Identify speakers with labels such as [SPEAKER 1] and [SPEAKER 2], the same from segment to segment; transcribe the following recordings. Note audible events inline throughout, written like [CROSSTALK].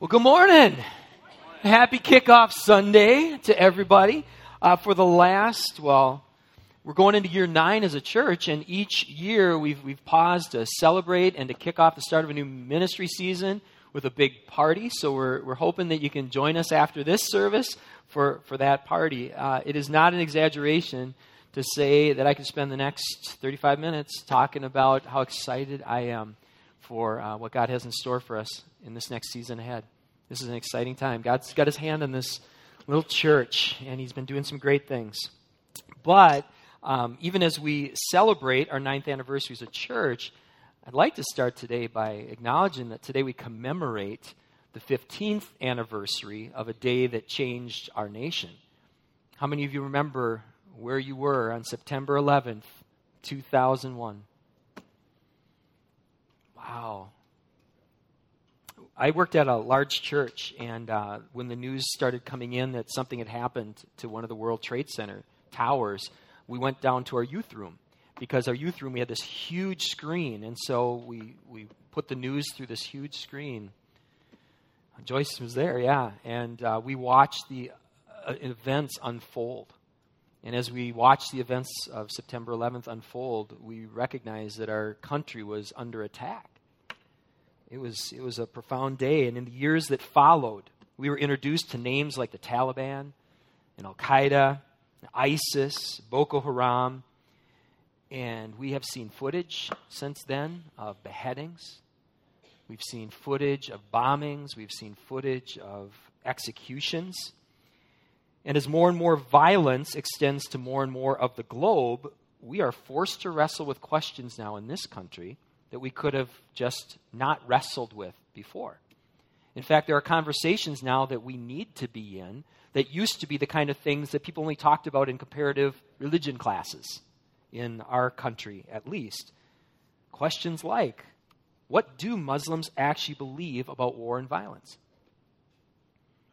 [SPEAKER 1] Well, good morning. Happy kickoff Sunday to everybody. Uh, for the last, well, we're going into year nine as a church, and each year we've, we've paused to celebrate and to kick off the start of a new ministry season with a big party. So we're, we're hoping that you can join us after this service for, for that party. Uh, it is not an exaggeration to say that I could spend the next 35 minutes talking about how excited I am for uh, what God has in store for us in this next season ahead. This is an exciting time. God's got his hand on this little church, and he's been doing some great things. But um, even as we celebrate our ninth anniversary as a church, I'd like to start today by acknowledging that today we commemorate the 15th anniversary of a day that changed our nation. How many of you remember where you were on September 11th, 2001? Wow. I worked at a large church, and uh, when the news started coming in that something had happened to one of the World Trade Center towers, we went down to our youth room because our youth room we had this huge screen, and so we we put the news through this huge screen. Joyce was there, yeah, and uh, we watched the uh, events unfold. And as we watched the events of September 11th unfold, we recognized that our country was under attack. It was, it was a profound day. And in the years that followed, we were introduced to names like the Taliban and Al Qaeda, ISIS, Boko Haram. And we have seen footage since then of beheadings. We've seen footage of bombings. We've seen footage of executions. And as more and more violence extends to more and more of the globe, we are forced to wrestle with questions now in this country that we could have just not wrestled with before. In fact, there are conversations now that we need to be in that used to be the kind of things that people only talked about in comparative religion classes, in our country at least. Questions like what do Muslims actually believe about war and violence?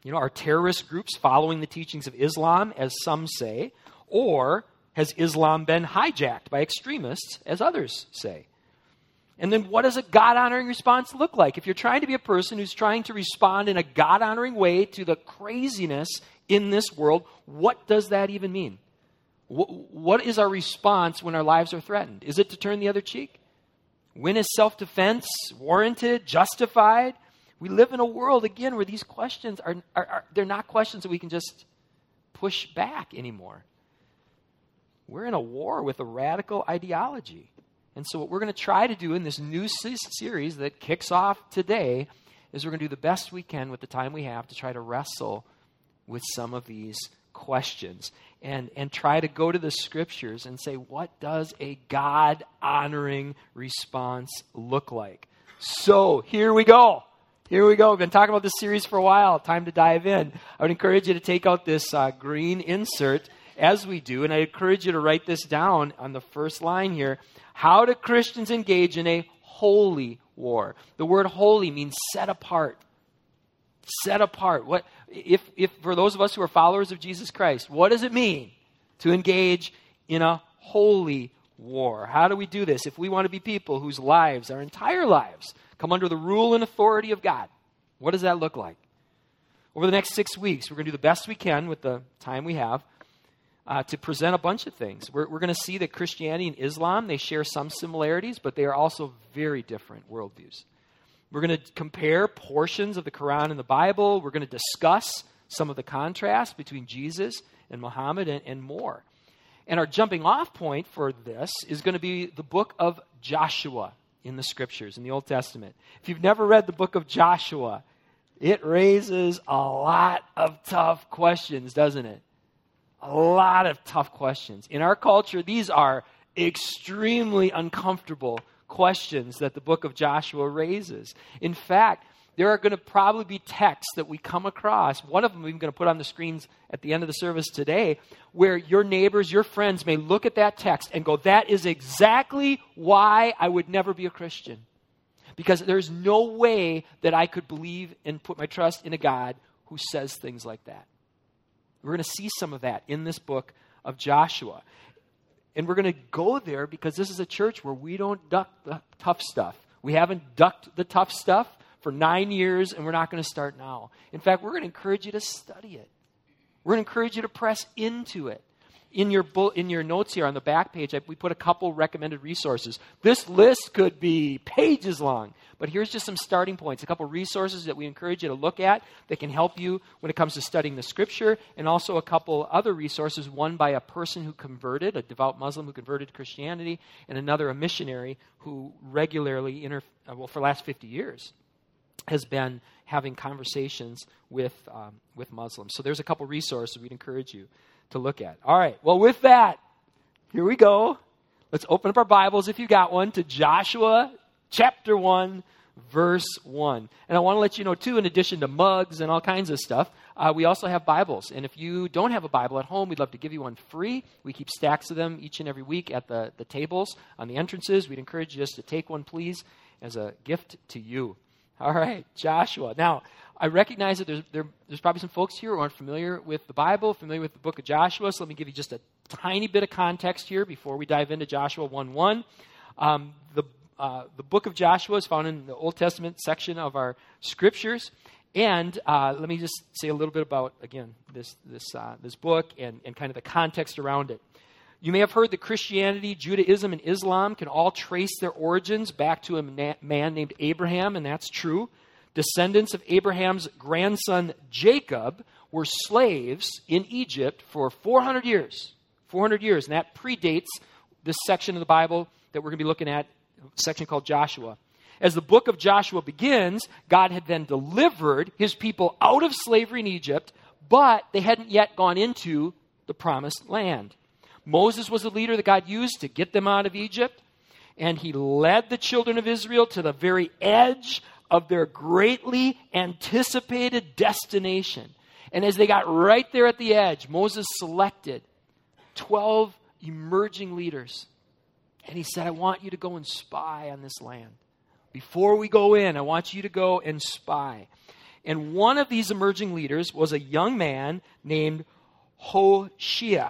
[SPEAKER 1] You know, are terrorist groups following the teachings of Islam, as some say, or has Islam been hijacked by extremists, as others say? And then what does a God honoring response look like? If you're trying to be a person who's trying to respond in a God honoring way to the craziness in this world, what does that even mean? What is our response when our lives are threatened? Is it to turn the other cheek? When is self defense warranted, justified? We live in a world, again, where these questions are, are, are, they're not questions that we can just push back anymore. We're in a war with a radical ideology. And so, what we're going to try to do in this new series that kicks off today is we're going to do the best we can with the time we have to try to wrestle with some of these questions and, and try to go to the scriptures and say, what does a God honoring response look like? So, here we go. Here we go. We've been talking about this series for a while. Time to dive in. I would encourage you to take out this uh, green insert as we do, and I encourage you to write this down on the first line here. How do Christians engage in a holy war? The word holy means set apart. Set apart. What if, if for those of us who are followers of Jesus Christ, what does it mean to engage in a holy war? How do we do this if we want to be people whose lives, our entire lives, come under the rule and authority of God? What does that look like? Over the next six weeks, we're going to do the best we can with the time we have uh, to present a bunch of things. We're, we're going to see that Christianity and Islam, they share some similarities, but they are also very different worldviews. We're going to compare portions of the Quran and the Bible. We're going to discuss some of the contrast between Jesus and Muhammad and, and more. And our jumping off point for this is going to be the book of Joshua in the scriptures, in the Old Testament. If you've never read the book of Joshua, it raises a lot of tough questions, doesn't it? A lot of tough questions. In our culture, these are extremely uncomfortable questions that the book of Joshua raises. In fact, there are going to probably be texts that we come across. One of them I'm going to put on the screens at the end of the service today, where your neighbors, your friends may look at that text and go, That is exactly why I would never be a Christian. Because there's no way that I could believe and put my trust in a God who says things like that. We're going to see some of that in this book of Joshua. And we're going to go there because this is a church where we don't duck the tough stuff. We haven't ducked the tough stuff for nine years, and we're not going to start now. In fact, we're going to encourage you to study it. We're going to encourage you to press into it. In your, bu- in your notes here on the back page, I, we put a couple recommended resources. This list could be pages long, but here's just some starting points, a couple resources that we encourage you to look at that can help you when it comes to studying the scripture, and also a couple other resources one by a person who converted, a devout Muslim who converted to Christianity, and another, a missionary who regularly, inter- uh, well, for the last 50 years, has been having conversations with, um, with Muslims. So there's a couple resources we'd encourage you to look at. All right, well, with that, here we go. Let's open up our Bibles, if you got one, to Joshua chapter 1, verse 1. And I want to let you know, too, in addition to mugs and all kinds of stuff, uh, we also have Bibles. And if you don't have a Bible at home, we'd love to give you one free. We keep stacks of them each and every week at the, the tables on the entrances. We'd encourage you just to take one, please, as a gift to you. All right, Joshua. Now, I recognize that there's, there, there's probably some folks here who aren't familiar with the Bible, familiar with the book of Joshua, so let me give you just a tiny bit of context here before we dive into Joshua 1 1. Um, the, uh, the book of Joshua is found in the Old Testament section of our scriptures. And uh, let me just say a little bit about, again, this, this, uh, this book and, and kind of the context around it. You may have heard that Christianity, Judaism, and Islam can all trace their origins back to a man named Abraham, and that's true descendants of Abraham's grandson Jacob were slaves in Egypt for 400 years. 400 years, and that predates this section of the Bible that we're going to be looking at, section called Joshua. As the book of Joshua begins, God had then delivered his people out of slavery in Egypt, but they hadn't yet gone into the promised land. Moses was the leader that God used to get them out of Egypt, and he led the children of Israel to the very edge of their greatly anticipated destination. And as they got right there at the edge, Moses selected 12 emerging leaders. And he said, I want you to go and spy on this land. Before we go in, I want you to go and spy. And one of these emerging leaders was a young man named Hoshea.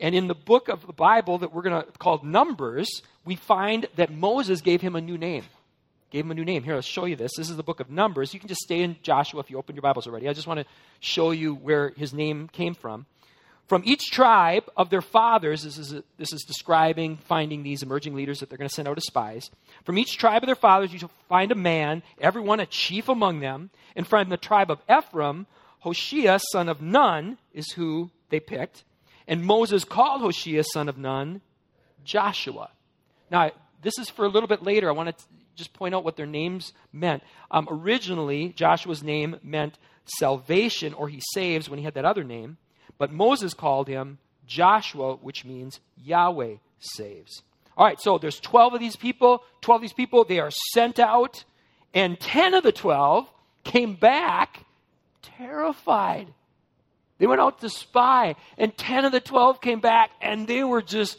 [SPEAKER 1] And in the book of the Bible that we're going to call Numbers, we find that Moses gave him a new name gave him a new name. Here, I'll show you this. This is the book of Numbers. You can just stay in Joshua if you open your Bibles already. I just want to show you where his name came from. From each tribe of their fathers, this is, a, this is describing finding these emerging leaders that they're going to send out as spies. From each tribe of their fathers, you shall find a man, everyone a chief among them. And from the tribe of Ephraim, Hoshea, son of Nun, is who they picked. And Moses called Hoshea, son of Nun, Joshua. Now, this is for a little bit later. I want to just point out what their names meant. Um, originally, Joshua's name meant salvation, or he saves when he had that other name. But Moses called him Joshua, which means Yahweh saves. All right, so there's 12 of these people. 12 of these people, they are sent out, and 10 of the 12 came back terrified. They went out to spy, and 10 of the 12 came back, and they were just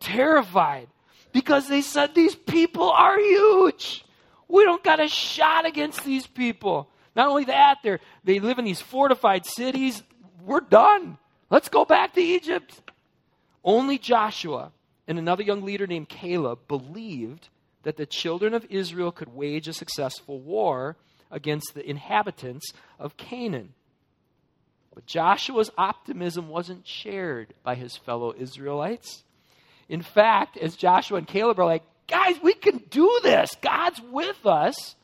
[SPEAKER 1] terrified because they said these people are huge. We don't got a shot against these people. Not only that, they they live in these fortified cities. We're done. Let's go back to Egypt. Only Joshua and another young leader named Caleb believed that the children of Israel could wage a successful war against the inhabitants of Canaan. But Joshua's optimism wasn't shared by his fellow Israelites. In fact, as Joshua and Caleb are like, guys, we can do this. God's with us.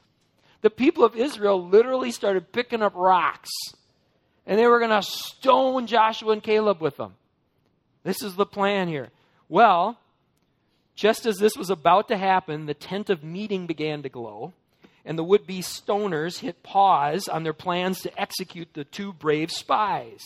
[SPEAKER 1] The people of Israel literally started picking up rocks and they were going to stone Joshua and Caleb with them. This is the plan here. Well, just as this was about to happen, the tent of meeting began to glow, and the would be stoners hit pause on their plans to execute the two brave spies.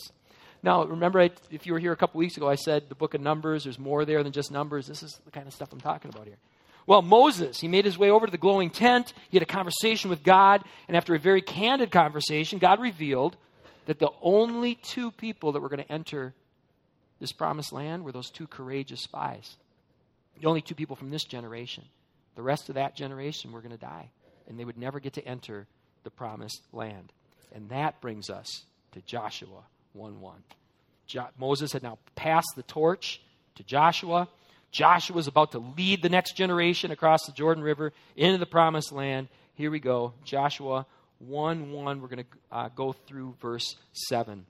[SPEAKER 1] Now, remember, I, if you were here a couple weeks ago, I said the book of Numbers, there's more there than just Numbers. This is the kind of stuff I'm talking about here. Well, Moses, he made his way over to the glowing tent. He had a conversation with God, and after a very candid conversation, God revealed that the only two people that were going to enter this promised land were those two courageous spies. The only two people from this generation. The rest of that generation were going to die, and they would never get to enter the promised land. And that brings us to Joshua 1 1. Jo- Moses had now passed the torch to Joshua. Joshua is about to lead the next generation across the Jordan River into the promised land. Here we go. Joshua 1 1. We're going to uh, go through verse 7.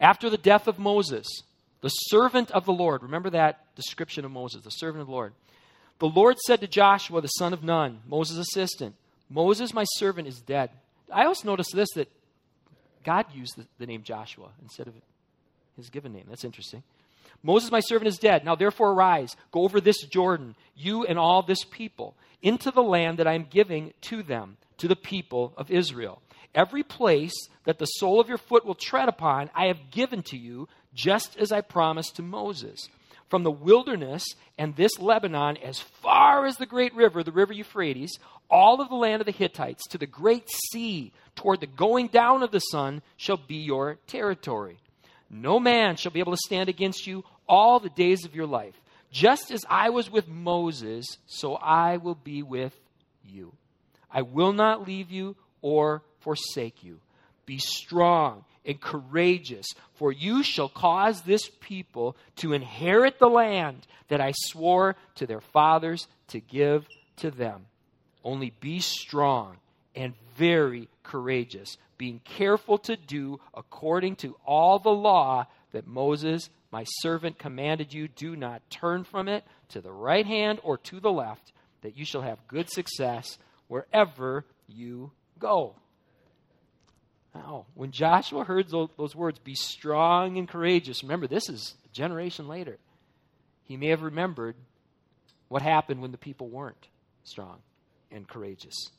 [SPEAKER 1] After the death of Moses, the servant of the Lord, remember that description of Moses, the servant of the Lord. The Lord said to Joshua, the son of Nun, Moses' assistant, Moses, my servant, is dead. I also noticed this that God used the, the name Joshua instead of his given name. That's interesting. Moses, my servant, is dead. Now therefore arise, go over this Jordan, you and all this people, into the land that I am giving to them, to the people of Israel. Every place that the sole of your foot will tread upon, I have given to you, just as I promised to Moses. From the wilderness and this Lebanon, as far as the great river, the river Euphrates, all of the land of the Hittites, to the great sea, toward the going down of the sun, shall be your territory. No man shall be able to stand against you all the days of your life. Just as I was with Moses, so I will be with you. I will not leave you or forsake you. Be strong and courageous, for you shall cause this people to inherit the land that I swore to their fathers to give to them. Only be strong and very courageous, being careful to do according to all the law that Moses, my servant, commanded you. Do not turn from it to the right hand or to the left, that you shall have good success wherever you go. Now, when Joshua heard those, words, be strong and courageous, remember, this is a generation later. He may have remembered what happened when the people weren't strong and courageous.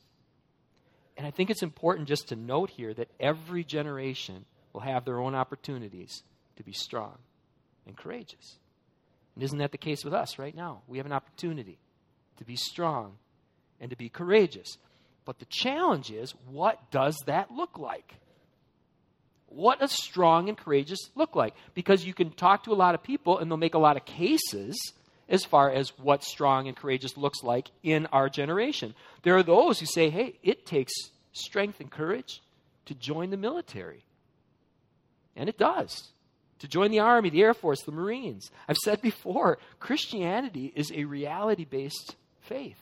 [SPEAKER 1] And I think it's important just to note here that every generation will have their own opportunities to be strong and courageous. And isn't that the case with us right now? We have an opportunity to be strong and to be courageous. But the challenge is what does that look like? What does strong and courageous look like? Because you can talk to a lot of people and they'll make a lot of cases as far as what strong and courageous looks like in our generation. There are those who say, hey, it takes strength and courage to join the military. And it does. To join the Army, the Air Force, the Marines. I've said before, Christianity is a reality based faith.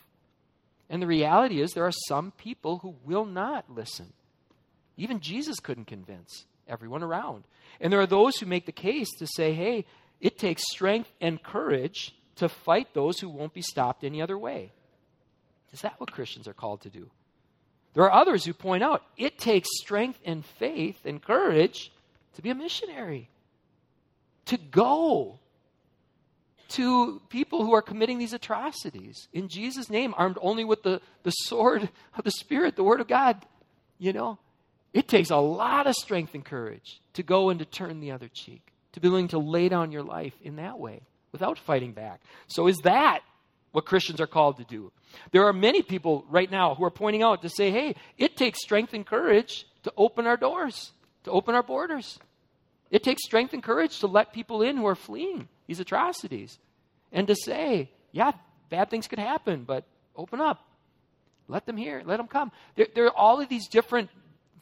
[SPEAKER 1] And the reality is, there are some people who will not listen. Even Jesus couldn't convince everyone around. And there are those who make the case to say, hey, it takes strength and courage to fight those who won't be stopped any other way. Is that what Christians are called to do? There are others who point out it takes strength and faith and courage to be a missionary, to go to people who are committing these atrocities in Jesus' name, armed only with the, the sword of the Spirit, the Word of God. You know, it takes a lot of strength and courage to go and to turn the other cheek, to be willing to lay down your life in that way without fighting back. So, is that what Christians are called to do? There are many people right now who are pointing out to say, hey, it takes strength and courage to open our doors, to open our borders. It takes strength and courage to let people in who are fleeing these atrocities and to say, yeah, bad things could happen, but open up. Let them hear. Let them come. There, there, are all of these different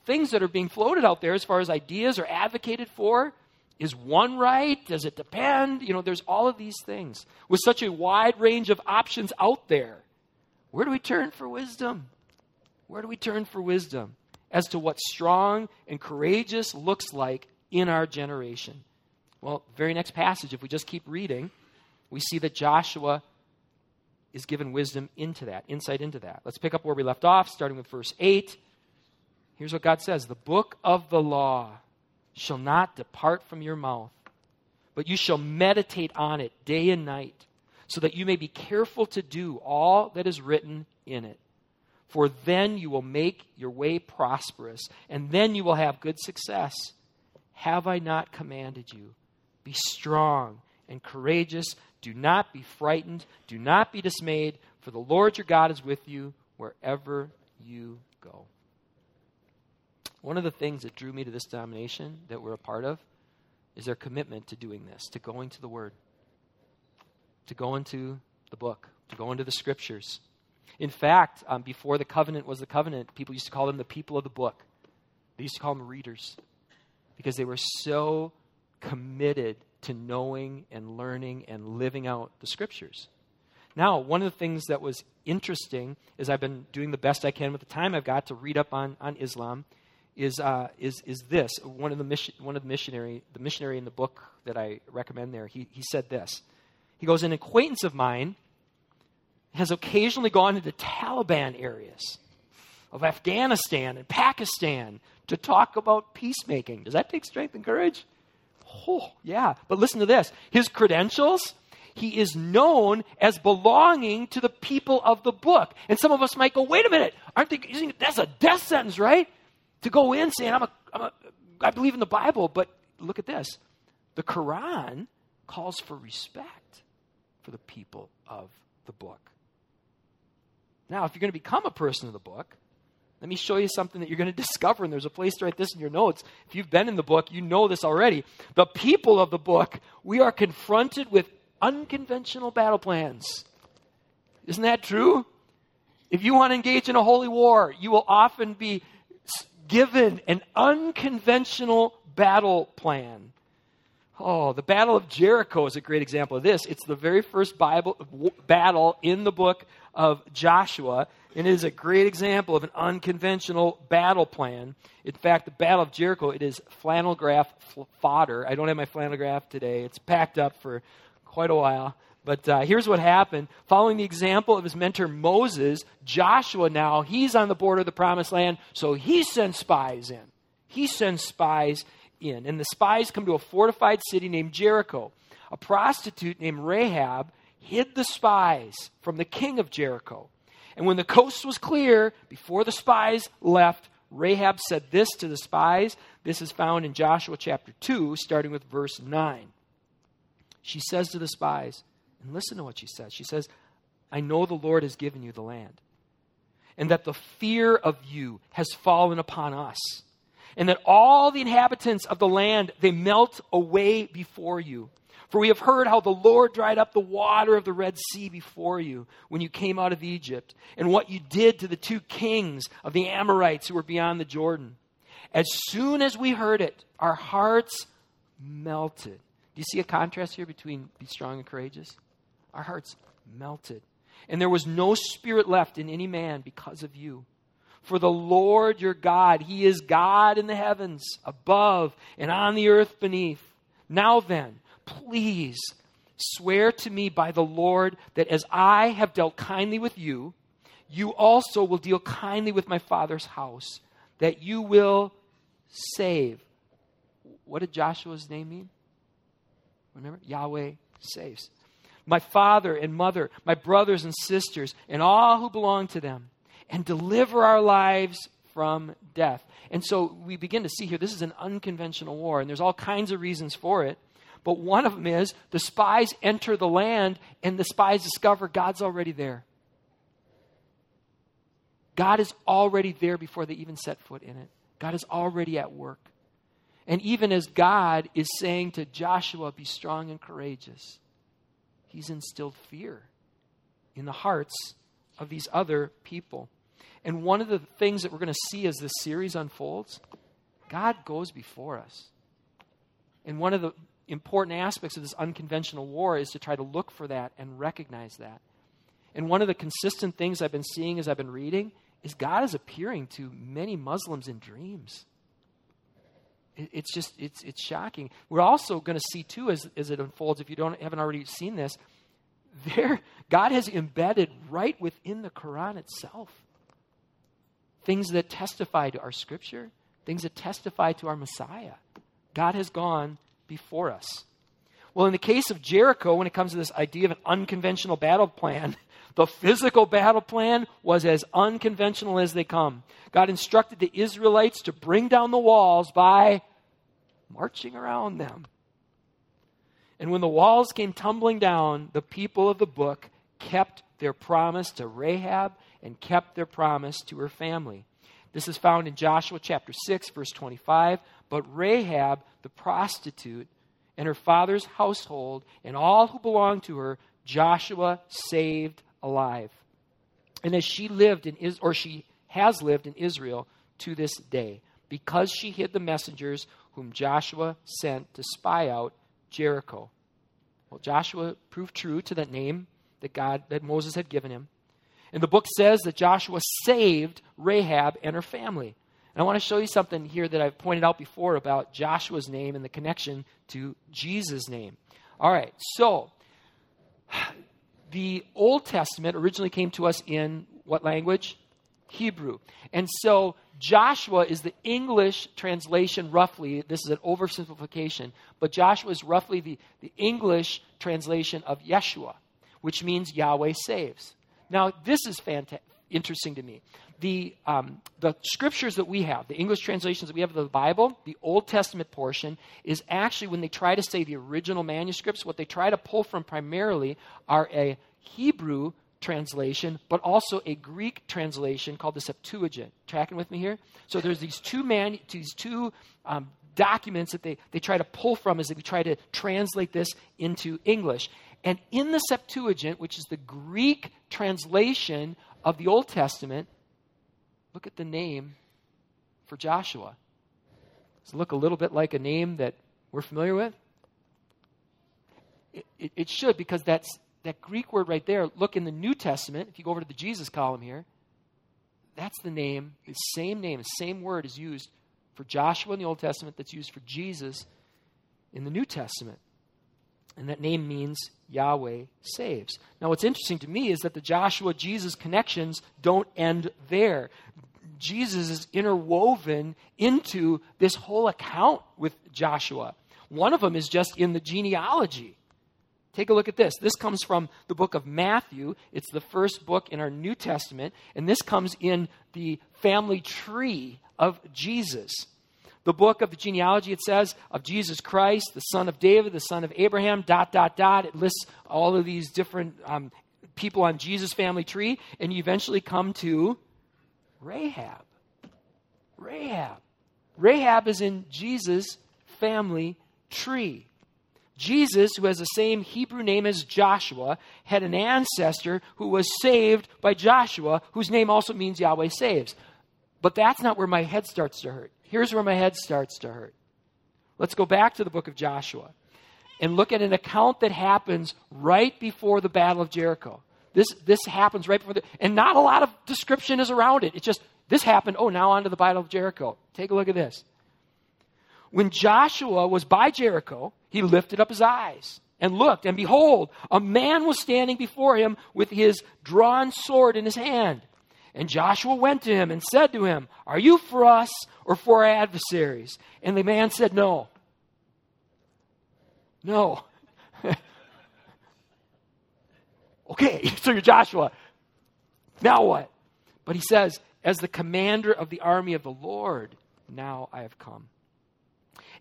[SPEAKER 1] things that are being floated out there as far as ideas are advocated for. Is one right? Does it depend? You know, there's all of these things. With such a wide range of options out there, where do we turn for wisdom? Where do we turn for wisdom as to what strong and courageous looks like in our generation? Well, very next passage, if we just keep reading, we see that Joshua is given wisdom into that, insight into that. Let's pick up where we left off, starting with verse 8. Here's what God says The book of the law shall not depart from your mouth, but you shall meditate on it day and night, so that you may be careful to do all that is written in it. For then you will make your way prosperous, and then you will have good success. Have I not commanded you? Be strong and courageous. Do not be frightened. Do not be dismayed, for the Lord your God is with you wherever you go. One of the things that drew me to this denomination that we're a part of is their commitment to doing this, to going to the Word, to go into the book, to go into the Scriptures. In fact, um, before the covenant was the covenant, people used to call them the people of the book. They used to call them readers because they were so committed to knowing and learning and living out the Scriptures. Now, one of the things that was interesting is I've been doing the best I can with the time I've got to read up on, on Islam is, uh, is, is this. One of, the mission, one of the missionary, the missionary in the book that I recommend there, he, he said this. He goes, An acquaintance of mine has occasionally gone into Taliban areas of Afghanistan and Pakistan to talk about peacemaking. Does that take strength and courage? Oh, yeah. But listen to this his credentials, he is known as belonging to the people of the book. And some of us might go, wait a minute, aren't they that's a death sentence, right? To go in saying, I'm a, I'm a I believe in the Bible, but look at this. The Quran calls for respect for the people of the book. Now, if you're going to become a person of the book, let me show you something that you're going [LAUGHS] to discover, and there's a place to write this in your notes. If you've been in the book, you know this already. The people of the book, we are confronted with unconventional battle plans. Isn't that true? If you want to engage in a holy war, you will often be given an unconventional battle plan. Oh, the Battle of Jericho is a great example of this. It's the very first Bible battle in the book of Joshua, and it is a great example of an unconventional battle plan. In fact, the Battle of Jericho, it is flannel graph fodder. I don't have my flannel graph today. It's packed up for quite a while. But uh, here's what happened. Following the example of his mentor Moses, Joshua now, he's on the border of the promised land, so he sends spies in. He sends spies in. And the spies come to a fortified city named Jericho. A prostitute named Rahab hid the spies from the king of Jericho. And when the coast was clear, before the spies left, Rahab said this to the spies. This is found in Joshua chapter 2, starting with verse 9. She says to the spies, and listen to what she says. She says, I know the Lord has given you the land, and that the fear of you has fallen upon us and that all the inhabitants of the land they melt away before you. For we have heard how the Lord dried up the water of the Red Sea before you when you came out of Egypt, and what you did to the two kings of the Amorites who were beyond the Jordan. As soon as we heard it, our hearts melted. Do you see a contrast here between be strong and courageous? Our hearts melted. And there was no spirit left in any man because of you. For the Lord your God, He is God in the heavens above and on the earth beneath. Now then, please swear to me by the Lord that as I have dealt kindly with you, you also will deal kindly with my father's house, that you will save. What did Joshua's name mean? Remember? Yahweh saves. My father and mother, my brothers and sisters, and all who belong to them and deliver our lives from death. And so we begin to see here this is an unconventional war, and there's all kinds of reasons for it. But one of them is the spies enter the land, and the spies discover God's already there. God is already there before they even set foot in it. God is already at work. And even as God is saying to Joshua, be strong and courageous, he's instilled fear in the hearts of these other people. And one of the things that we're going to see as this series unfolds, God goes before us. And one of the important aspects of this unconventional war is to try to look for that and recognize that. And one of the consistent things I've been seeing as I've been reading is God is appearing to many Muslims in dreams. It's just, it's, it's shocking. We're also going to see, too, as, as it unfolds, if you don't, haven't already seen this, [LAUGHS] there, God has embedded right within the Quran itself things that testify to our scripture, things that testify to our Messiah. God has gone before us. Well, in the case of Jericho, when it comes to this idea of an unconventional battle plan, [LAUGHS] the physical battle plan was as unconventional as they come. God instructed the Israelites to bring down the walls by marching around them. And when the walls came tumbling down, the people of the book kept their promise to Rahab and kept their promise to her family. This is found in Joshua chapter 6, verse 25. But Rahab, the prostitute, and her father's household, and all who belonged to her, Joshua saved alive. And as she lived in Is- or she has lived in Israel to this day, because she hid the messengers whom Joshua sent to spy out Jericho. Well, Joshua proved true to that name that God that Moses had given him. And the book says that Joshua saved Rahab and her family. And I want to show you something here that I've pointed out before about Joshua's name and the connection to Jesus' name. All right, so the Old Testament originally came to us in what language? Hebrew. And so Joshua is the English translation, roughly. This is an oversimplification, but Joshua is roughly the, the English translation of Yeshua, which means Yahweh saves. Now, this is fantastic, interesting to me. The, um, the scriptures that we have, the English translations that we have of the Bible, the Old Testament portion, is actually when they try to say the original manuscripts, what they try to pull from primarily are a Hebrew translation, but also a Greek translation called the Septuagint. Tracking with me here? So there's these two man, these two um, documents that they, they try to pull from as they try to translate this into English. And in the Septuagint, which is the Greek translation of the Old Testament, look at the name for Joshua. Does it look a little bit like a name that we're familiar with? It, it, it should, because that's that Greek word right there. Look in the New Testament, if you go over to the Jesus column here, that's the name, the same name, the same word is used for Joshua in the Old Testament that's used for Jesus in the New Testament. And that name means Yahweh saves. Now, what's interesting to me is that the Joshua Jesus connections don't end there. Jesus is interwoven into this whole account with Joshua. One of them is just in the genealogy. Take a look at this. This comes from the book of Matthew. It's the first book in our New Testament, and this comes in the family tree of Jesus the book of the genealogy, it says, of Jesus Christ, the son of David, the son of Abraham, dot, dot, dot. It lists all of these different um, people on Jesus' family tree, and you eventually come to Rahab. Rahab. Rahab is in Jesus' family tree. Jesus, who has the same Hebrew name as Joshua, had an ancestor who was saved by Joshua, whose name also means Yahweh saves. But that's not where my head starts to hurt. Here's where my head starts to hurt. Let's go back to the book of Joshua and look at an account that happens right before the Battle of Jericho. This, this happens right before the, and not a lot of description is around it. It's just, this happened, oh, now on to the Battle of Jericho. Take a look at this. When Joshua was by Jericho, he lifted up his eyes and looked, and behold, a man was standing before him with his drawn sword in his hand. And Joshua went to him and said to him, Are you for us or for our adversaries? And the man said, No. [LAUGHS] No. Okay, [LAUGHS] so you're Joshua. Now what? But he says, As the commander of the army of the Lord, now I have come.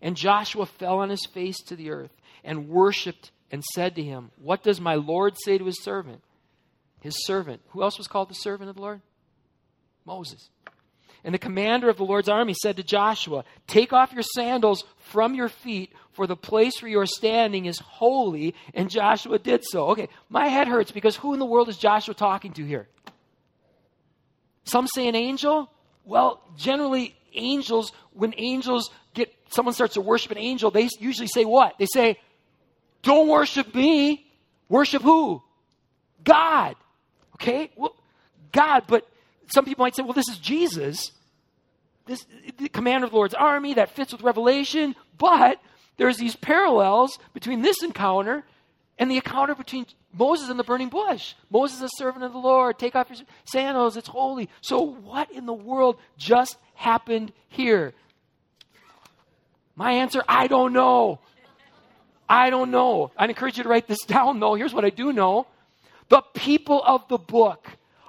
[SPEAKER 1] And Joshua fell on his face to the earth and worshiped and said to him, What does my Lord say to his servant? His servant. Who else was called the servant of the Lord? Moses. And the commander of the Lord's army said to Joshua, Take off your sandals from your feet, for the place where you are standing is holy. And Joshua did so. Okay, my head hurts because who in the world is Joshua talking to here? Some say an angel. Well, generally, angels, when angels get, someone starts to worship an angel, they usually say what? They say, Don't worship me. Worship who? God. Okay? Well, God, but some people might say, well, this is Jesus, this the commander of the Lord's army that fits with Revelation, but there's these parallels between this encounter and the encounter between Moses and the burning bush. Moses, a servant of the Lord, take off your sandals, it's holy. So, what in the world just happened here? My answer I don't know. I don't know. I'd encourage you to write this [LAUGHS] down, though. Here's what I do know the people of the book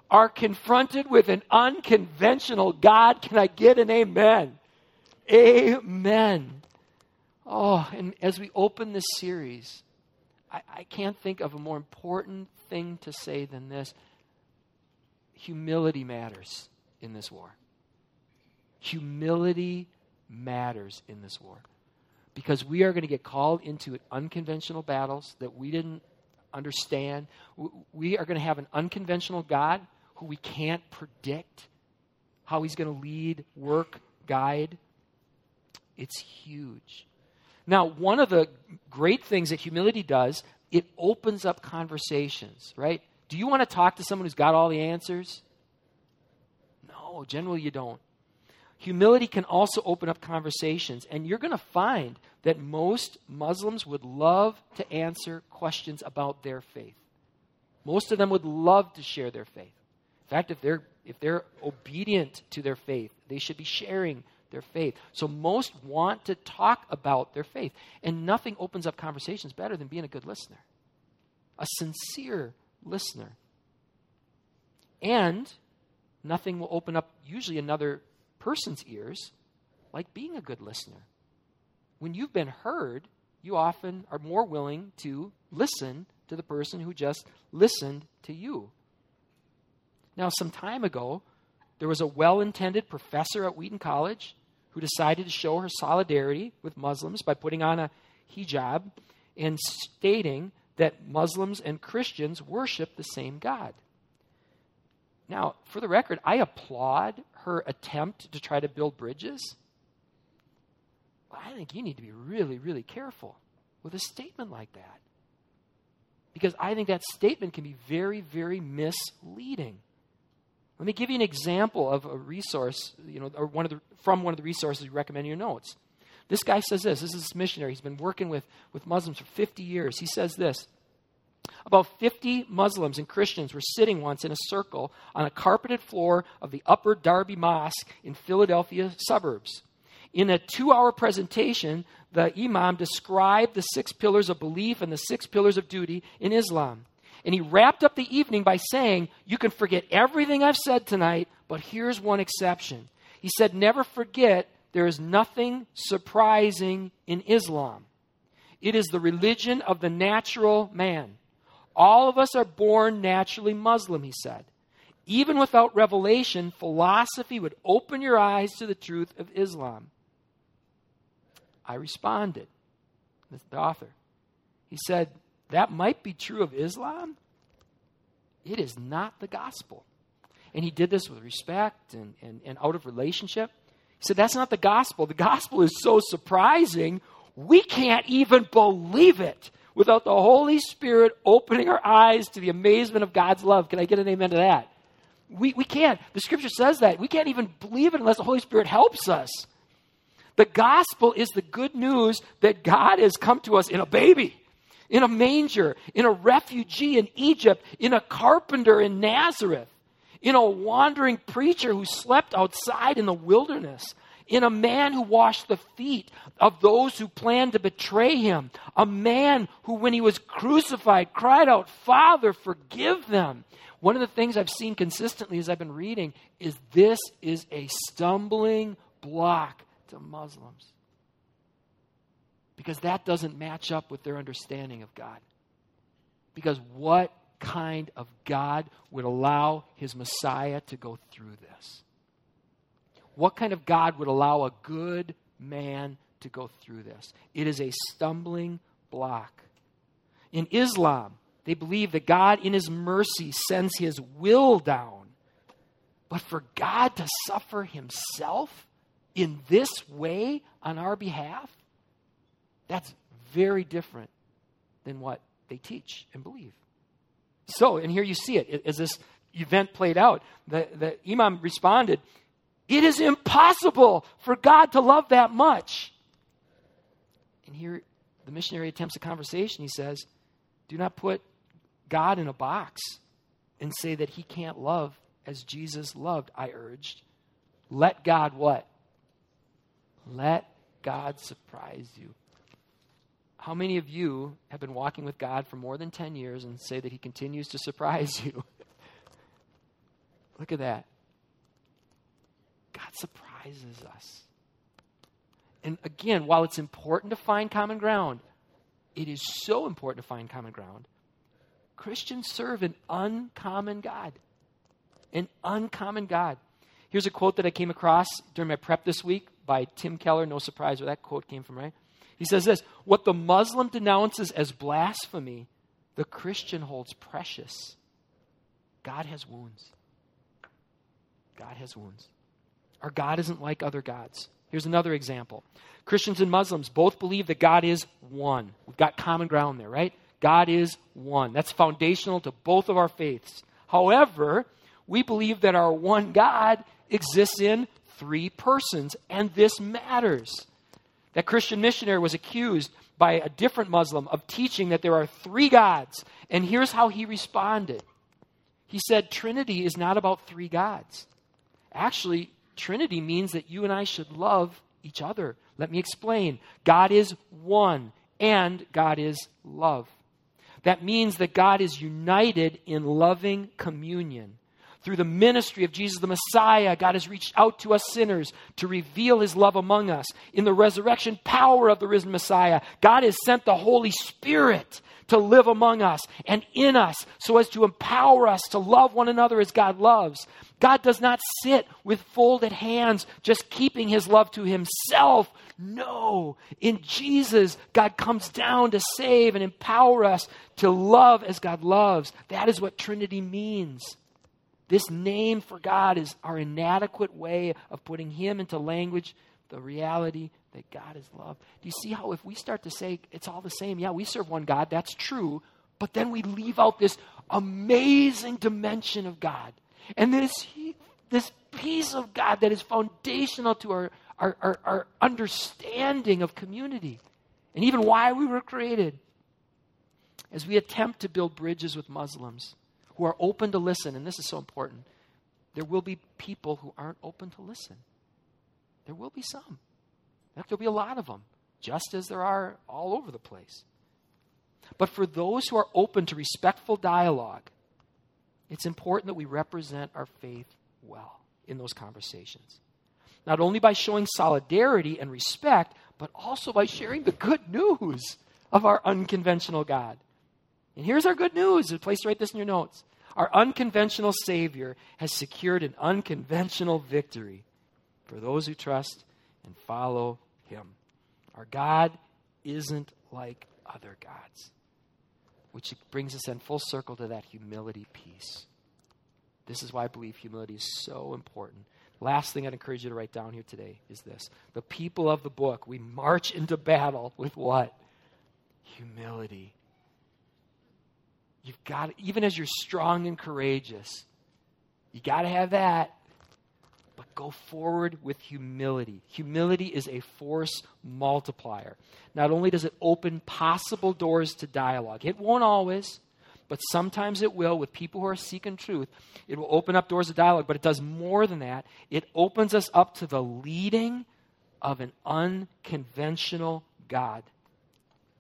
[SPEAKER 1] are confronted with an unconventional God. Can I get an amen? Amen. Oh, and as we open this series, I, I can't think of a more important thing to say than this humility matters in this war. Humility matters in this war. Because we are going to get called into unconventional battles that we didn't understand. We are going to have an unconventional God who we can't predict how he's going to lead, work, guide. It's huge. Now, one of the great things that humility does, it opens up conversations, right? Do you want to talk to someone who's got all the answers? No, generally you don't. Humility can also open up conversations, and you're going to find that most Muslims would love to answer questions about their faith. Most of them would love to share their faith. In fact, if they're, if they're obedient to their faith, they should be sharing their faith. So most want to talk about their faith. And nothing opens up conversations better than being a good listener, a sincere listener. And nothing will open up usually another person's ears like being a good listener. When you've been heard, you often are more willing to listen to the person who just listened to you. Now, some time ago, there was a well intended professor at Wheaton College who decided to show her solidarity with Muslims by putting on a hijab and stating that Muslims and Christians worship the same God. Now, for the record, I applaud her attempt to try to build bridges. But I think you need to be really, really careful with a statement like that. Because I think that statement can be very, very misleading. Let me give you an example of a resource, you know, or one of the, from one of the resources you recommend in your notes. This guy says this. This is this missionary. He's been working with, with Muslims for 50 years. He says this about 50 Muslims and Christians were sitting once in a circle on a carpeted floor of the Upper Darby Mosque in Philadelphia suburbs. In a two hour presentation, the Imam described the six pillars of belief and the six pillars of duty in Islam. And he wrapped up the evening by saying, You can forget everything I've said tonight, but here's one exception. He said, Never forget there is nothing surprising in Islam. It is the religion of the natural man. All of us are born naturally Muslim, he said. Even without revelation, philosophy would open your eyes to the truth of Islam. I responded, the author. He said, That might be true of Islam. It is not the gospel. And he did this with respect and, and, and out of relationship. He said, That's not the gospel. The gospel is so surprising, we can't even believe it without the Holy Spirit opening our eyes to the amazement of God's love. Can I get an amen to that? We, we can't. The scripture says that. We can't even believe it unless the Holy Spirit helps us. The gospel is the good news that God has come to us in a baby, in a manger, in a refugee in Egypt, in a carpenter in Nazareth, in a wandering preacher who slept outside in the wilderness, in a man who washed the feet of those who planned to betray him, a man who, when he was crucified, cried out, Father, forgive them. One of the things I've seen consistently as I've been reading is this is a stumbling block to Muslims. Because that doesn't match up with their understanding of God. Because what kind of God would allow his Messiah to go through this? What kind of God would allow a good man to go through this? It is a stumbling block. In Islam, they believe that God, in his mercy, sends his will down. But for God to suffer himself in this way on our behalf, that's very different than what they teach and believe. So, and here you see it as this event played out. The, the Imam responded, it is impossible for God to love that much. And here the missionary attempts a conversation. He says, Do not put God in a box and say that he can't love as Jesus loved, I urged. Let God what? Let God surprise you. How many of you have been walking with God for more than 10 years and say that he continues to surprise [LAUGHS] you? Look at that. God surprises us. And again, while it's important to find common ground, it is so important to find common ground. Christians serve an uncommon God. An uncommon God. Here's a quote that I came across during my prep this week by Tim Keller. No surprise where that quote came from, right? He says this What the Muslim denounces as blasphemy, the Christian holds precious. God has wounds. God has wounds. Our God isn't like other gods. Here's another example Christians and Muslims both believe that God is one. We've got common ground there, right? God is one. That's foundational to both of our faiths. However, we believe that our one God exists in three persons, and this matters. That Christian missionary was accused by a different Muslim of teaching that there are three gods, and here's how he responded. He said, Trinity is not about three gods. Actually, Trinity means that you and I should love each other. Let me explain. God is one, and God is love. That means that God is united in loving communion. Through the ministry of Jesus the Messiah, God has reached out to us sinners to reveal his love among us. In the resurrection power of the risen Messiah, God has sent the Holy Spirit to live among us and in us so as to empower us to love one another as God loves. God does not sit with folded hands, just keeping his love to himself. No. In Jesus, God comes down to save and empower us to love as God loves. That is what Trinity means. This name for God is our inadequate way of putting Him into language, the reality that God is love. Do you see how if we start to say it's all the same, yeah, we serve one God, that's true, but then we leave out this amazing dimension of God. And this, this piece of God that is foundational to our, our, our, our understanding of community and even why we were created. As we attempt to build bridges with Muslims, who are open to listen, and this is so important, there will be people who aren't open to listen. There will be some. There'll be a lot of them, just as there are all over the place. But for those who are open to respectful dialogue, it's important that we represent our faith well in those conversations. Not only by showing solidarity and respect, but also by sharing the good news of our unconventional God. And here's our good news. Please write this in your notes. Our unconventional Savior has secured an unconventional victory for those who trust and follow Him. Our God isn't like other gods, which brings us in full circle to that humility piece. This is why I believe humility is so important. Last thing I'd encourage you to write down here today is this the people of the book, we march into battle with what? Humility. You've got, even as you're strong and courageous, you got to have that. But go forward with humility. Humility is a force multiplier. Not only does it open possible doors to dialogue, it won't always, but sometimes it will with people who are seeking truth. It will open up doors of dialogue, but it does more than that. It opens us up to the leading of an unconventional God.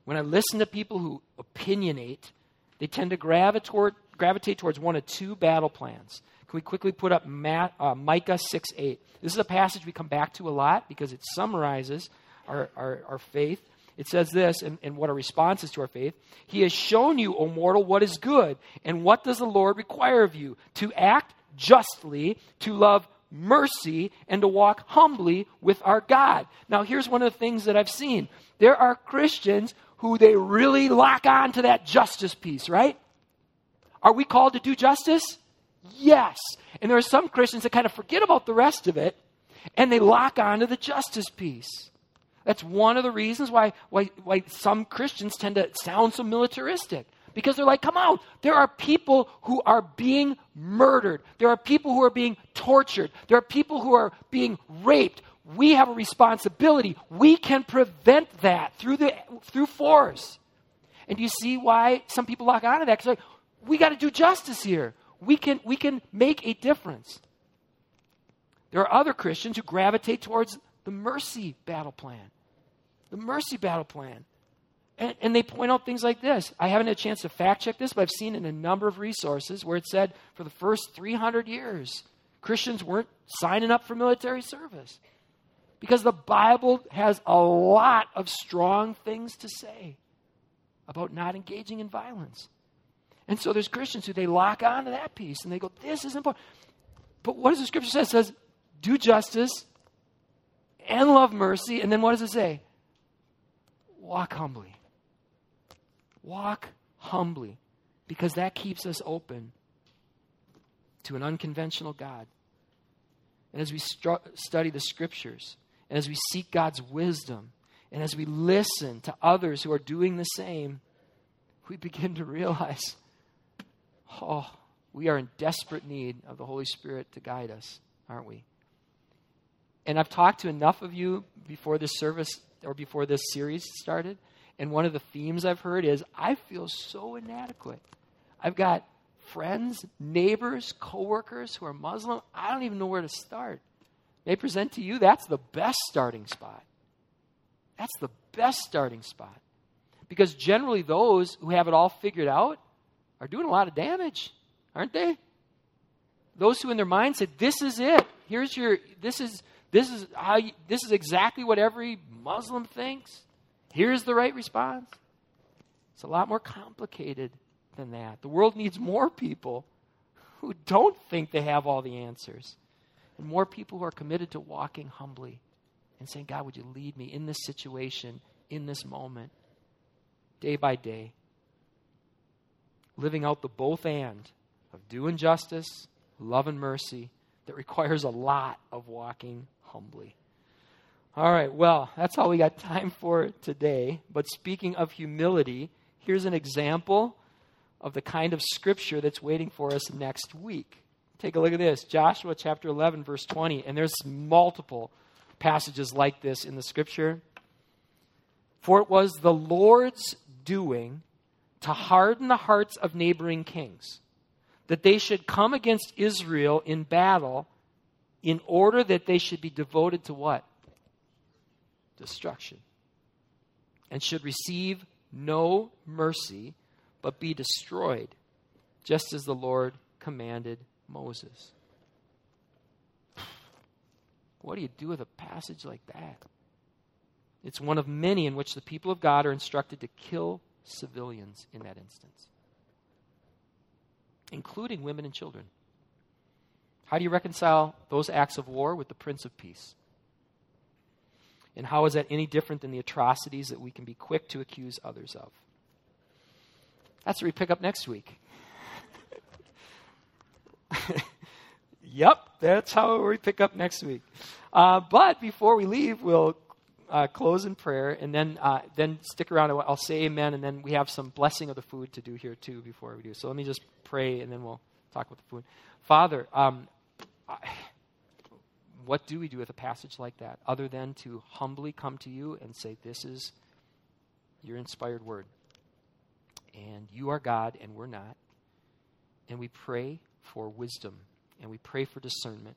[SPEAKER 1] When I listen to people who opinionate, they tend to gravitate, towards one of two battle plans. Can we quickly put up uh, Micah 6 8? This is a passage we come back to a lot because it summarizes our, our, our faith. It says this, and, and what our response is to our faith He has shown you, O mortal, what is good. And what does the Lord require of you? To act justly, to love mercy, and to walk humbly with our God. Now, here's one of the things that I've seen there are Christians who they really lock on to that justice piece, right? Are we called to do justice? Yes. And there are some Christians that kind of forget about the rest of it and they lock on to the justice piece. That's one of the reasons why, why, why some Christians tend to sound so militaristic. Because they're like, come on, there are people who are being murdered. There are people who are being tortured. There are people who are being raped we have a responsibility. We can prevent that through, the, through force. And you see why some people lock onto that? Because like, we got to do justice here. We can, we can make a difference. There are other Christians who gravitate towards the mercy battle plan. The mercy battle plan. And, and, they point out things like this. I haven't had a chance to fact check this, but I've seen in a number of resources where it said for the first 300 years, Christians weren't signing up for military service. Because the Bible has a lot of strong things to say about not engaging in violence. And so there's Christians who they lock onto that piece and they go, This is important. But what does the scripture say? It says, do justice and love mercy. And then what does it say? Walk humbly. Walk humbly. Because that keeps us open to an unconventional God. And as we study the scriptures, and as we seek God's wisdom, and as we listen to others who are doing the same, we [LAUGHS] begin to realize, oh, we are in desperate need of the Holy Spirit to guide us, aren't we? And I've talked to enough of you before this service or before this series started, and one of the themes I've heard is I feel so inadequate. I've got friends, neighbors, coworkers who are Muslim. I don't even know where to start. They present to you, that's the best starting spot. That's the best starting spot. Because generally, those who have it all figured out are doing a lot of damage, aren't they? Those who in their mind said, This is it. Here's your, this is, this is how you, this is exactly what every Muslim thinks. Here's the right response. It's a lot more complicated than that. The world needs more people who don't think they have all the answers, and more people who are committed to walking humbly and saying, God, would you lead me in this situation, in this moment, day by day? Living out the both and of doing justice, love, and mercy that requires a lot of walking humbly. All right, well, that's all we got time for today. But speaking of humility, here's an example of the kind of scripture that's waiting for us next week. Take a look at this Joshua chapter 11, verse 20. And there's multiple passages like this in the scripture. For it was the Lord's doing to harden the hearts of neighboring kings, that they should come against Israel in battle in order that they should be devoted to what? Destruction. And should receive no mercy but be destroyed, just as the Lord commanded Moses. What do you do with a passage like that? It's one of many in which the people of God are instructed to kill civilians in that instance, including women and children. How do you reconcile those acts of war with the Prince of Peace? And how is that any different than the atrocities that we can be quick to accuse others of? That's what we pick up next week. [LAUGHS] yep, that's how we pick up next week. Uh, but before we leave, we'll uh, close in prayer, and then uh, then stick around. I'll say amen, and then we have some blessing of the food to do here too before we do. So let me just pray, and then we'll talk about the food. Father, um, I, what do we do with a passage like that other than to humbly come to you and say, "This is your inspired word." and you are God and we're not. And we pray for wisdom and we pray for discernment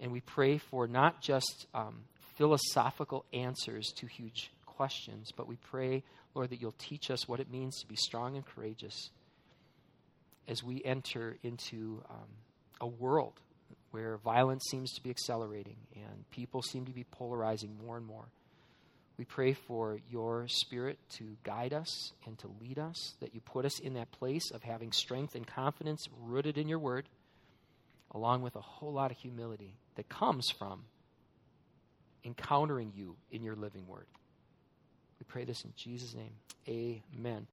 [SPEAKER 1] and we pray for not just um, philosophical answers to huge questions, but we pray, Lord, that you'll teach us what it means to be strong and courageous as we enter into um, a world where violence seems to be accelerating and people seem to be polarizing more and more. We pray for your spirit to guide us and to lead us, that you put us in that place of having strength and confidence rooted in your word, along with a whole lot of humility that comes from encountering you in your living word. We pray this in Jesus' name. Amen.